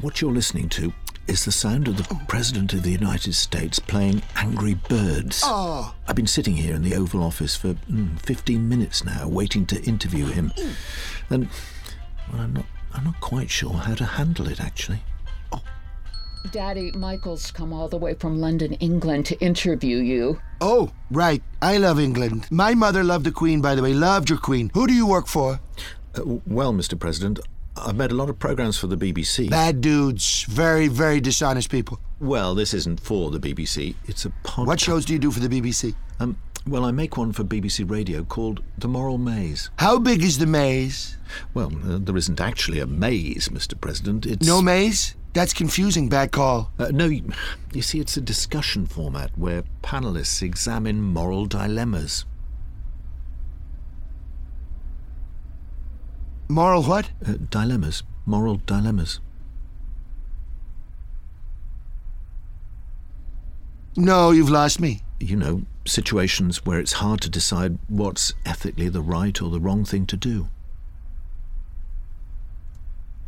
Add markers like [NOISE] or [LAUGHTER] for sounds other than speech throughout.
what you're listening to is the sound of the President of the United States playing Angry Birds. Oh. I've been sitting here in the Oval Office for mm, 15 minutes now, waiting to interview him. And, well, I'm not, I'm not quite sure how to handle it, actually. Daddy, Michael's come all the way from London, England to interview you. Oh, right. I love England. My mother loved the Queen, by the way. Loved your Queen. Who do you work for? Uh, well, Mr. President, I've made a lot of programs for the BBC. Bad dudes. Very, very dishonest people. Well, this isn't for the BBC. It's a podcast. What shows do you do for the BBC? Um, well, I make one for BBC Radio called The Moral Maze. How big is the maze? Well, uh, there isn't actually a maze, Mr. President. It's No maze? That's confusing. Bad call. Uh, no, you, you see, it's a discussion format where panelists examine moral dilemmas. Moral what? Uh, dilemmas. Moral dilemmas. No, you've lost me. You know, situations where it's hard to decide what's ethically the right or the wrong thing to do.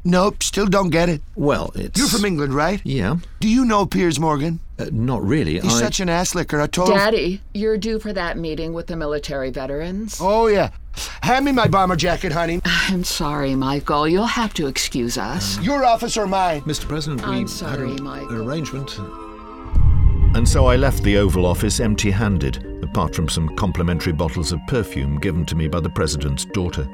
Nope, still don't get it. Well, it's. You're from England, right? Yeah. Do you know Piers Morgan? Uh, not really. He's I... such an ass licker. I told him. Daddy, you're due for that meeting with the military veterans. Oh, yeah. Hand me my bomber jacket, honey. I'm sorry, Michael. You'll have to excuse us. Your office or mine? Mr. President, we I'm sorry, had a, Michael. an arrangement. And so I left the Oval Office empty handed, apart from some complimentary bottles of perfume given to me by the President's daughter.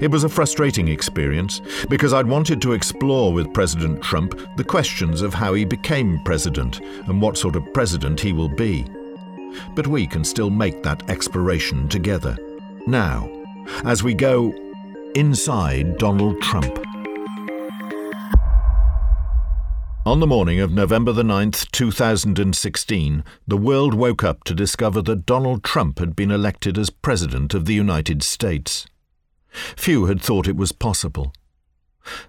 It was a frustrating experience because I'd wanted to explore with President Trump the questions of how he became president and what sort of president he will be. But we can still make that exploration together. Now, as we go inside Donald Trump. On the morning of November the 9th, 2016, the world woke up to discover that Donald Trump had been elected as President of the United States. Few had thought it was possible.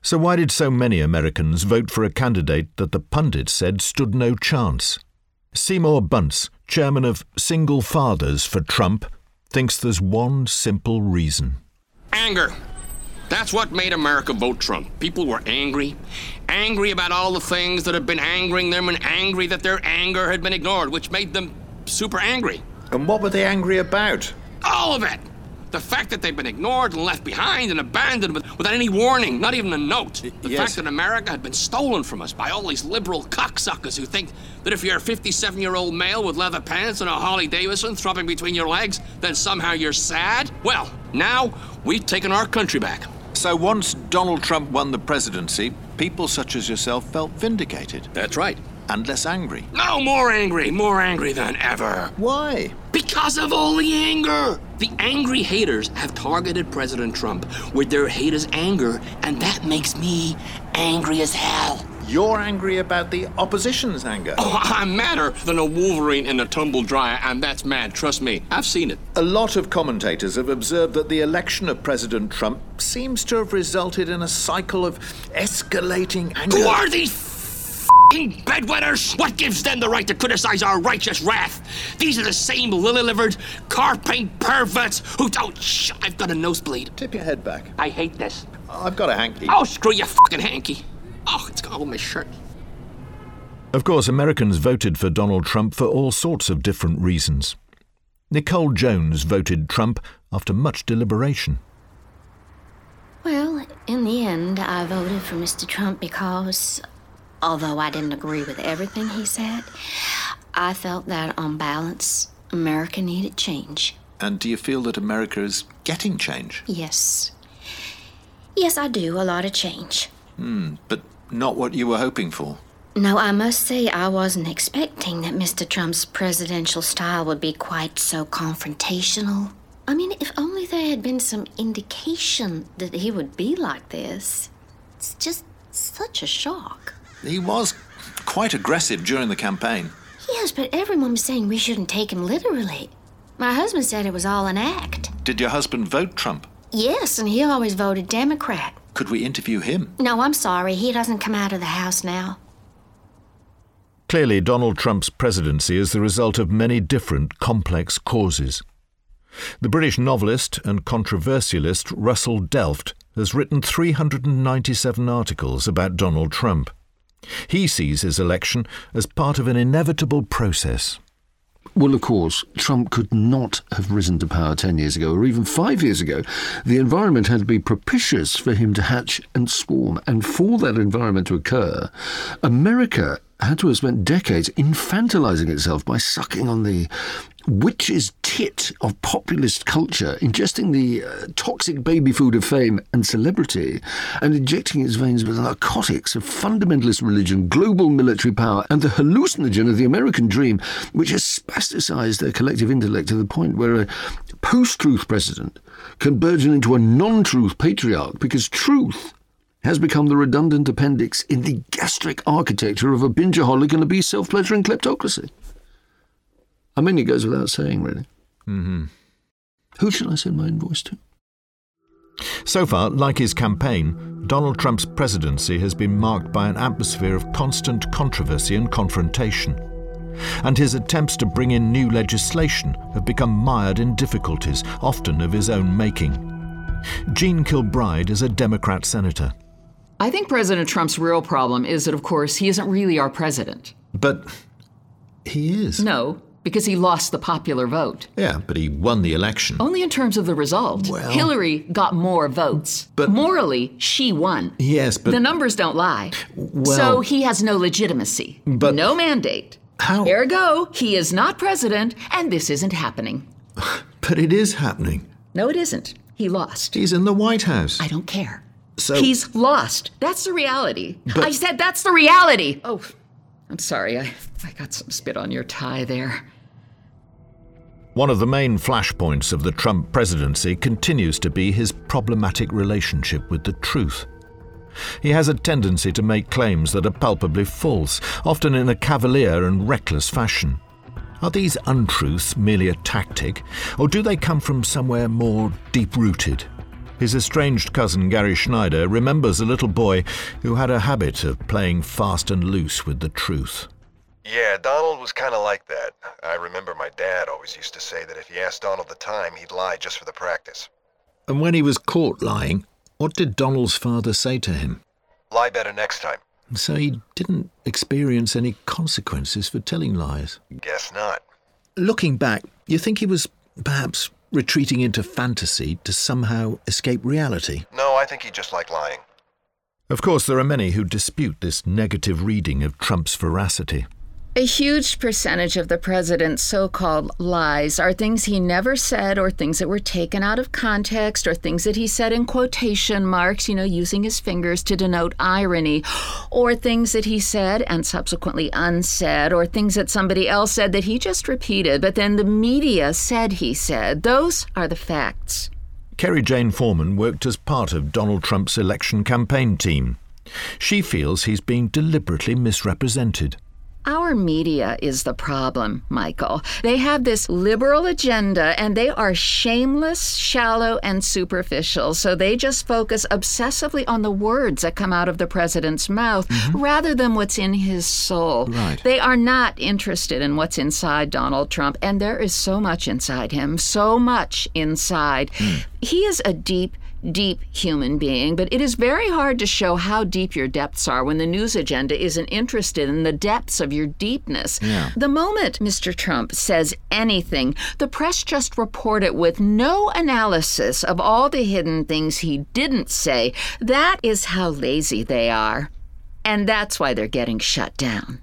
So why did so many Americans vote for a candidate that the pundits said stood no chance? Seymour Bunce, chairman of Single Fathers for Trump, thinks there's one simple reason. Anger. That's what made America vote Trump. People were angry. Angry about all the things that had been angering them and angry that their anger had been ignored, which made them super angry. And what were they angry about? All of it. The fact that they've been ignored and left behind and abandoned without any warning, not even a note. The yes. fact that America had been stolen from us by all these liberal cocksuckers who think that if you're a 57 year old male with leather pants and a Harley Davidson throbbing between your legs, then somehow you're sad. Well, now we've taken our country back. So once Donald Trump won the presidency, people such as yourself felt vindicated That's right. And less angry. No, more angry, more angry than ever. Why? Because of all the anger. The angry haters have targeted President Trump with their haters' anger, and that makes me angry as hell. You're angry about the opposition's anger. Oh, I'm madder than a wolverine in a tumble dryer, and that's mad, trust me. I've seen it. A lot of commentators have observed that the election of President Trump seems to have resulted in a cycle of escalating anger. Who are these bedwetters? What gives them the right to criticize our righteous wrath? These are the same lily-livered, car paint perverts who don't. Shh, I've got a nosebleed. Tip your head back. I hate this. I've got a hanky. Oh, screw your fucking hanky. Oh, it's got all my shirt. Of course, Americans voted for Donald Trump for all sorts of different reasons. Nicole Jones voted Trump after much deliberation. Well, in the end, I voted for Mr. Trump because, although I didn't agree with everything he said, I felt that on balance, America needed change. And do you feel that America is getting change? Yes. Yes, I do, a lot of change. Hmm, But not what you were hoping for. No, I must say I wasn't expecting that Mr. Trump's presidential style would be quite so confrontational. I mean, if only there had been some indication that he would be like this. It's just such a shock. He was quite aggressive during the campaign. Yes, but everyone was saying we shouldn't take him literally. My husband said it was all an act. Did your husband vote Trump? Yes, and he always voted Democrat. Could we interview him? No, I'm sorry, he doesn't come out of the house now. Clearly, Donald Trump's presidency is the result of many different complex causes. The British novelist and controversialist Russell Delft has written 397 articles about Donald Trump. He sees his election as part of an inevitable process. Well, of course, Trump could not have risen to power 10 years ago or even five years ago. The environment had to be propitious for him to hatch and swarm. And for that environment to occur, America had to have spent decades infantilizing itself by sucking on the witch's tit of populist culture, ingesting the uh, toxic baby food of fame and celebrity, and injecting its veins with narcotics of fundamentalist religion, global military power, and the hallucinogen of the American dream, which has spasticized their collective intellect to the point where a post truth president can burgeon into a non truth patriarch because truth has become the redundant appendix in the gastric architecture of a bingeaholic and obese self-pleasuring kleptocracy. I mean, it goes without saying, really. Mm-hmm. Who shall I send my invoice to? So far, like his campaign, Donald Trump's presidency has been marked by an atmosphere of constant controversy and confrontation. And his attempts to bring in new legislation have become mired in difficulties, often of his own making. Jean Kilbride is a Democrat senator. I think President Trump's real problem is that, of course, he isn't really our president. But he is. No, because he lost the popular vote. Yeah, but he won the election. Only in terms of the result. Well- Hillary got more votes. But- morally, she won. Yes, but the numbers don't lie. Well- so he has no legitimacy. But- no mandate. how? Ergo, he is not president, and this isn't happening. [SIGHS] But it is happening. No, it isn't. He lost. He's in the White House. I don't care. So- He's lost. That's the reality. But- I said that's the reality. Oh, I'm sorry. I, I got some spit on your tie there. One of the main flashpoints of the Trump presidency continues to be his problematic relationship with the truth. He has a tendency to make claims that are palpably false, often in a cavalier and reckless fashion. Are these untruths merely a tactic, or do they come from somewhere more deep rooted? His estranged cousin Gary Schneider remembers a little boy who had a habit of playing fast and loose with the truth. Yeah, Donald was kind of like that. I remember my dad always used to say that if you asked Donald the time, he'd lie just for the practice. And when he was caught lying, what did Donald's father say to him? Lie better next time. So he didn't experience any consequences for telling lies. Guess not. Looking back, you think he was perhaps retreating into fantasy to somehow escape reality? No, I think he just liked lying. Of course, there are many who dispute this negative reading of Trump's veracity. A huge percentage of the president's so called lies are things he never said, or things that were taken out of context, or things that he said in quotation marks, you know, using his fingers to denote irony, or things that he said and subsequently unsaid, or things that somebody else said that he just repeated, but then the media said he said. Those are the facts. Kerry Jane Foreman worked as part of Donald Trump's election campaign team. She feels he's being deliberately misrepresented. Our media is the problem, Michael. They have this liberal agenda and they are shameless, shallow, and superficial. So they just focus obsessively on the words that come out of the president's mouth mm-hmm. rather than what's in his soul. Right. They are not interested in what's inside Donald Trump. And there is so much inside him, so much inside. Hmm. He is a deep, deep human being, but it is very hard to show how deep your depths are when the news agenda isn't interested in the depths of your deepness. The moment Mr. Trump says anything, the press just report it with no analysis of all the hidden things he didn't say. That is how lazy they are. And that's why they're getting shut down.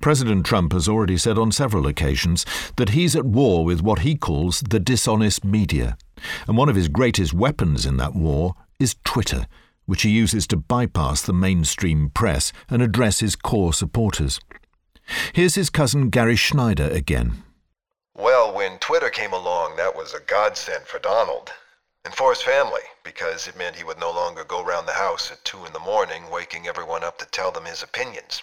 President Trump has already said on several occasions that he's at war with what he calls the dishonest media. And one of his greatest weapons in that war is Twitter, which he uses to bypass the mainstream press and address his core supporters. Here's his cousin Gary Schneider again. Well, when Twitter came along, that was a godsend for Donald. And for his family, because it meant he would no longer go round the house at two in the morning, waking everyone up to tell them his opinions.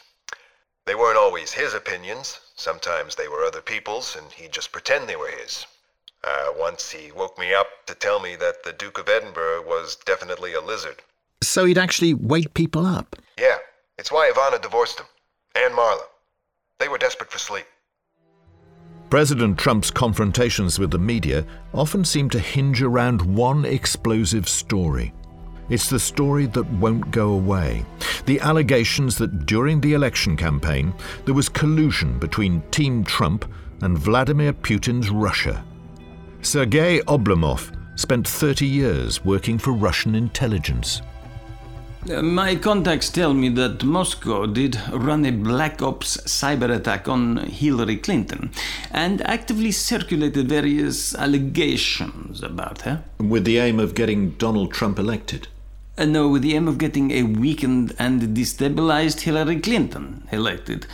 They weren't always his opinions. Sometimes they were other people's, and he'd just pretend they were his. Uh, once he woke me up to tell me that the Duke of Edinburgh was definitely a lizard. So he'd actually wake people up. Yeah, it's why Ivana divorced him. And Marla. They were desperate for sleep. President Trump's confrontations with the media often seem to hinge around one explosive story. It's the story that won't go away. The allegations that during the election campaign there was collusion between Team Trump and Vladimir Putin's Russia. Sergei Oblomov spent 30 years working for Russian intelligence. Uh, My contacts tell me that Moscow did run a Black Ops cyber attack on Hillary Clinton and actively circulated various allegations about her. With the aim of getting Donald Trump elected. Uh, no, with the aim of getting a weakened and destabilized Hillary Clinton elected.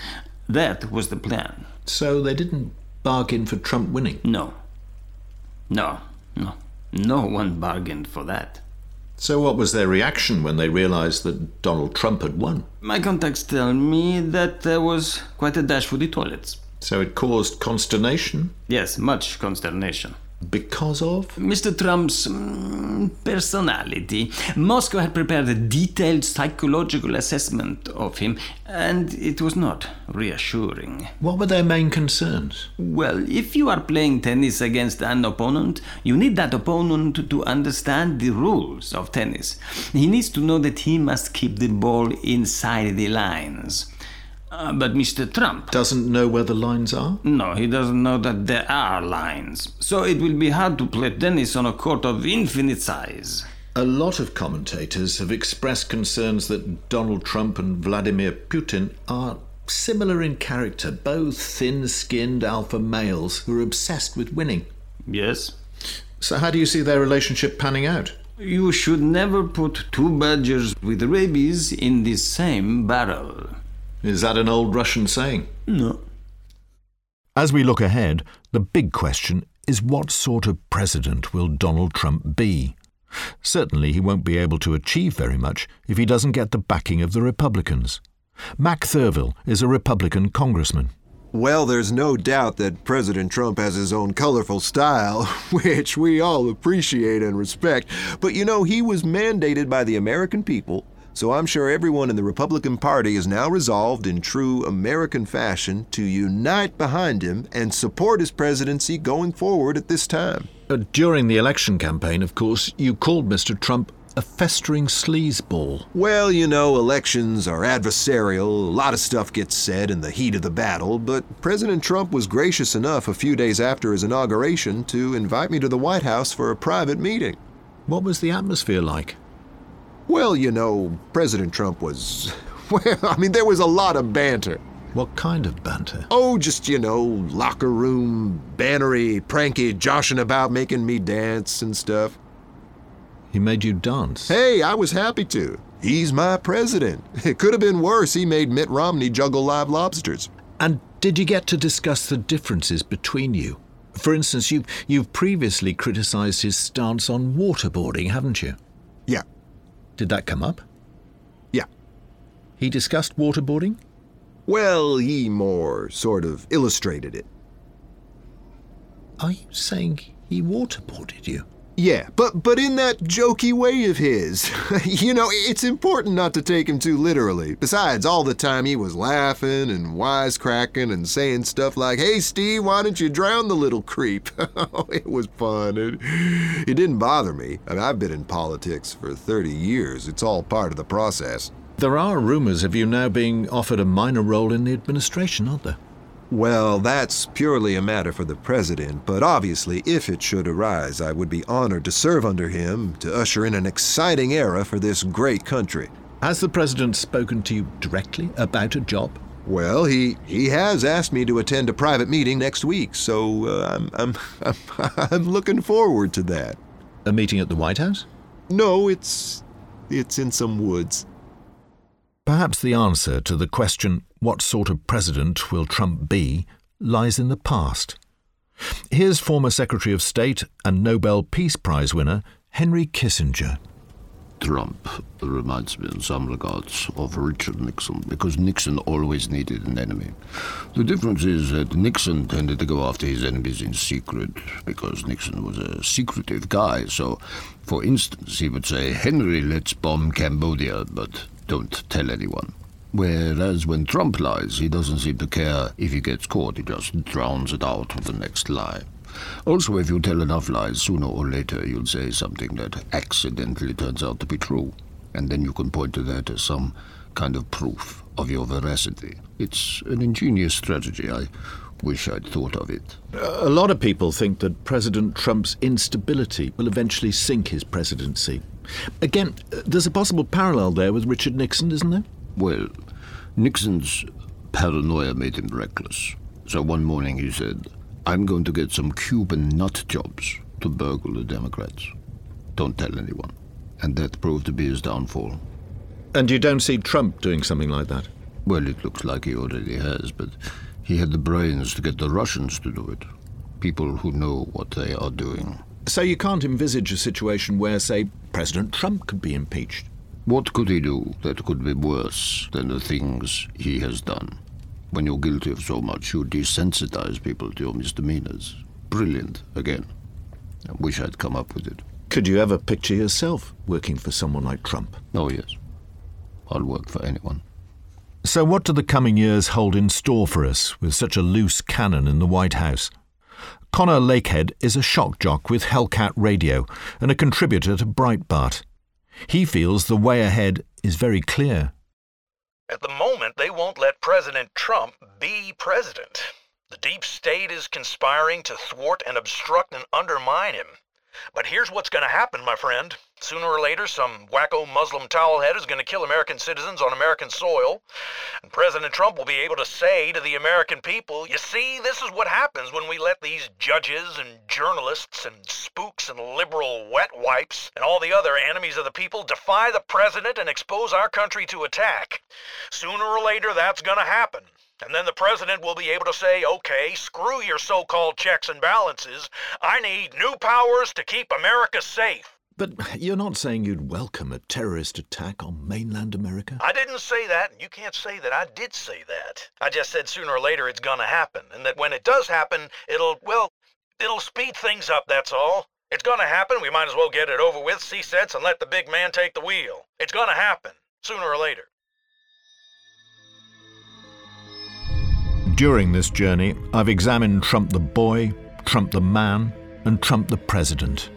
That was the plan. So they didn't bargain for Trump winning. No. No, no. No one bargained for that. So what was their reaction when they realized that Donald Trump had won? My contacts tell me that there was quite a dash for the toilets. So it caused consternation Yes, much consternation. Because of? Mr. Trump's mm, personality. Moscow had prepared a detailed psychological assessment of him, and it was not reassuring. What were their main concerns? Well, if you are playing tennis against an opponent, you need that opponent to understand the rules of tennis. He needs to know that he must keep the ball inside the lines. Uh, but Mr. Trump, Doesn't know where the lines are? no, he doesn't know that there are lines. So it will be hard to play tennis on a court of infinite size. A lot of commentators have expressed concerns that Donald Trump and Vladimir Putin are similar in character, both thin skinned alpha males who are obsessed with winning. Yes? So, how do you see their relationship panning out? You should never put two badgers with rabies in the same barrel. Is that an old Russian saying? No. As we look ahead, the big question is what sort of president will Donald Trump be? Certainly, he won't be able to achieve very much if he doesn't get the backing of the Republicans. Mac Thurville is a Republican congressman. Well, there's no doubt that President Trump has his own colorful style, [LAUGHS] which we all appreciate and respect. But you know, he was mandated by the American people, so I'm sure everyone in the Republican Party is now resolved in true American fashion to unite behind him and support his presidency going forward at this time. Uh, during the election campaign, of course, you called Mr. Trump a festering sleazeball. Well, you know, elections are adversarial, a lot of stuff gets said in the heat of the battle, but President Trump was gracious enough a few days after his inauguration to invite me to the White House for a private meeting. What was the atmosphere like? Well, you know, President Trump was. [LAUGHS] Well, I mean, there was a lot of banter. What kind of banter? Oh, just, you know, locker room, bannery, pranky, joshing about, making me dance and stuff. He made you dance. Hey, I was happy to. He's my president. [LAUGHS] It could have been worse. He made Mitt Romney juggle live lobsters. And did you get to discuss the differences between you? For instance, you've, you've previously criticized his stance on waterboarding, haven't you? Did that come up? yeah. He discussed waterboarding? Well, he more sort of illustrated it. Are you saying he waterboarded you? Yeah, but but in that jokey way of his. [LAUGHS] you know, it's important not to take him too literally. Besides, all the time he was laughing and wisecracking and saying stuff like, "Hey, Steve, why don't you drown the little creep?" [LAUGHS] Oh, it was fun. It, it didn't bother me. I mean, I've been in politics for 30 years. It's all part of the process. There are rumors of you now being offered a minor role in the administration, aren't there? Well, that's purely a matter for the president, but obviously, if it should arise, I would be honored to serve under him to usher in an exciting era for this great country. Has the president spoken to you directly about a job? Well, he he has asked me to attend a private meeting next week, so uh, I'm, I'm [LAUGHS] I'm I'm looking forward to that. A meeting at the White House? No, it's it's in some woods. Perhaps the answer to the question, what sort of president will Trump be, lies in the past. Here's former Secretary of State and Nobel Peace Prize winner Henry Kissinger. Trump reminds me in some regards of Richard Nixon because Nixon always needed an enemy. The difference is that Nixon tended to go after his enemies in secret because Nixon was a secretive guy. So, for instance, he would say, Henry, let's bomb Cambodia, but don't tell anyone. Whereas when Trump lies, he doesn't seem to care if he gets caught, he just drowns it out with the next lie. Also, if you tell enough lies, sooner or later you'll say something that accidentally turns out to be true. And then you can point to that as some kind of proof of your veracity. It's an ingenious strategy. I wish I'd thought of it. A lot of people think that President Trump's instability will eventually sink his presidency. Again, there's a possible parallel there with Richard Nixon, isn't there? Well, Nixon's paranoia made him reckless. So one morning he said, I'm going to get some Cuban nut jobs to burgle the Democrats. Don't tell anyone. And that proved to be his downfall. And you don't see Trump doing something like that? Well, it looks like he already has, but he had the brains to get the Russians to do it. People who know what they are doing. So you can't envisage a situation where, say, President Trump could be impeached? What could he do that could be worse than the things he has done? When you're guilty of so much, you desensitize people to your misdemeanors. Brilliant, again. I wish I'd come up with it. Could you ever picture yourself working for someone like Trump? Oh, yes. I'll work for anyone. So, what do the coming years hold in store for us with such a loose cannon in the White House? Connor Lakehead is a shock jock with Hellcat Radio and a contributor to Breitbart. He feels the way ahead is very clear. At the moment, they won't let President Trump be president. The deep state is conspiring to thwart and obstruct and undermine him. But here's what's going to happen, my friend. Sooner or later, some wacko Muslim towelhead is going to kill American citizens on American soil. And President Trump will be able to say to the American people, you see, this is what happens when we let these judges and journalists and spooks and liberal wet wipes and all the other enemies of the people defy the president and expose our country to attack. Sooner or later, that's going to happen. And then the president will be able to say, okay, screw your so-called checks and balances. I need new powers to keep America safe. But you're not saying you'd welcome a terrorist attack on mainland America? I didn't say that, and you can't say that I did say that. I just said sooner or later it's gonna happen, and that when it does happen, it'll, well, it'll speed things up, that's all. It's gonna happen, we might as well get it over with, see sense, and let the big man take the wheel. It's gonna happen, sooner or later. During this journey, I've examined Trump the boy, Trump the man, and Trump the president.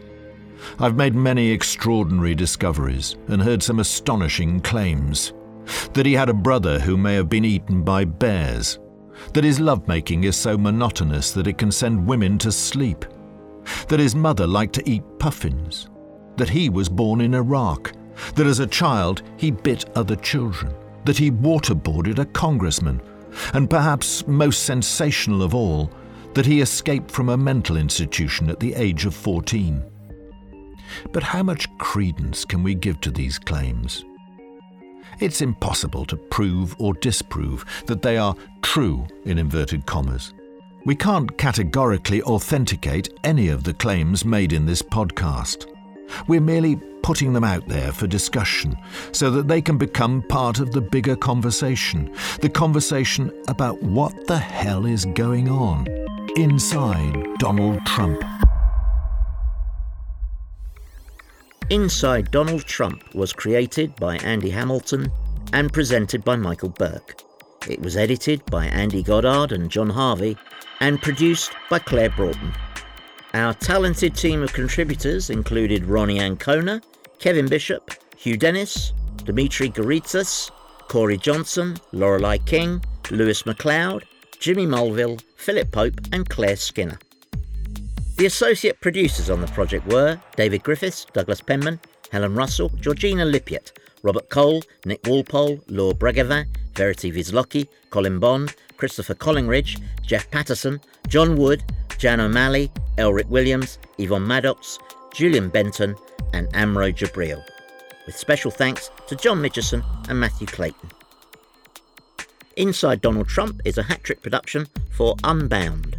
I've made many extraordinary discoveries and heard some astonishing claims. That he had a brother who may have been eaten by bears. That his lovemaking is so monotonous that it can send women to sleep. That his mother liked to eat puffins. That he was born in Iraq. That as a child he bit other children. That he waterboarded a congressman. And perhaps most sensational of all, that he escaped from a mental institution at the age of 14. But how much credence can we give to these claims? It's impossible to prove or disprove that they are true in inverted commas. We can't categorically authenticate any of the claims made in this podcast. We're merely putting them out there for discussion so that they can become part of the bigger conversation the conversation about what the hell is going on inside Donald Trump. Inside Donald Trump was created by Andy Hamilton and presented by Michael Buerk. It was edited by Andy Goddard and John Harvey and produced by Claire Broughton. Our talented team of contributors included Ronni Ancona, Kevin Bishop, Hugh Dennis, Dimitri Garitas, Corey Johnson, Lorelei King, Lewis MacLeod, Jimmy Mulville, Philip Pope, and Claire Skinner. The associate producers on the project were David Griffiths, Douglas Penman, Helen Russell, Georgina Lippiett, Robert Cole, Nick Walpole, Laura Bregavin, Verity Vizlocki, Colin Bond, Christopher Collingridge, Jeff Patterson, John Wood, Jan O'Malley, Elric Williams, Yvonne Maddox, Julian Benton, and Amro Jabril. With special thanks to John Mitchison and Matthew Clayton. Inside Donald Trump is a hat trick production for Unbound.